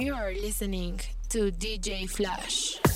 You are listening to DJ Flash.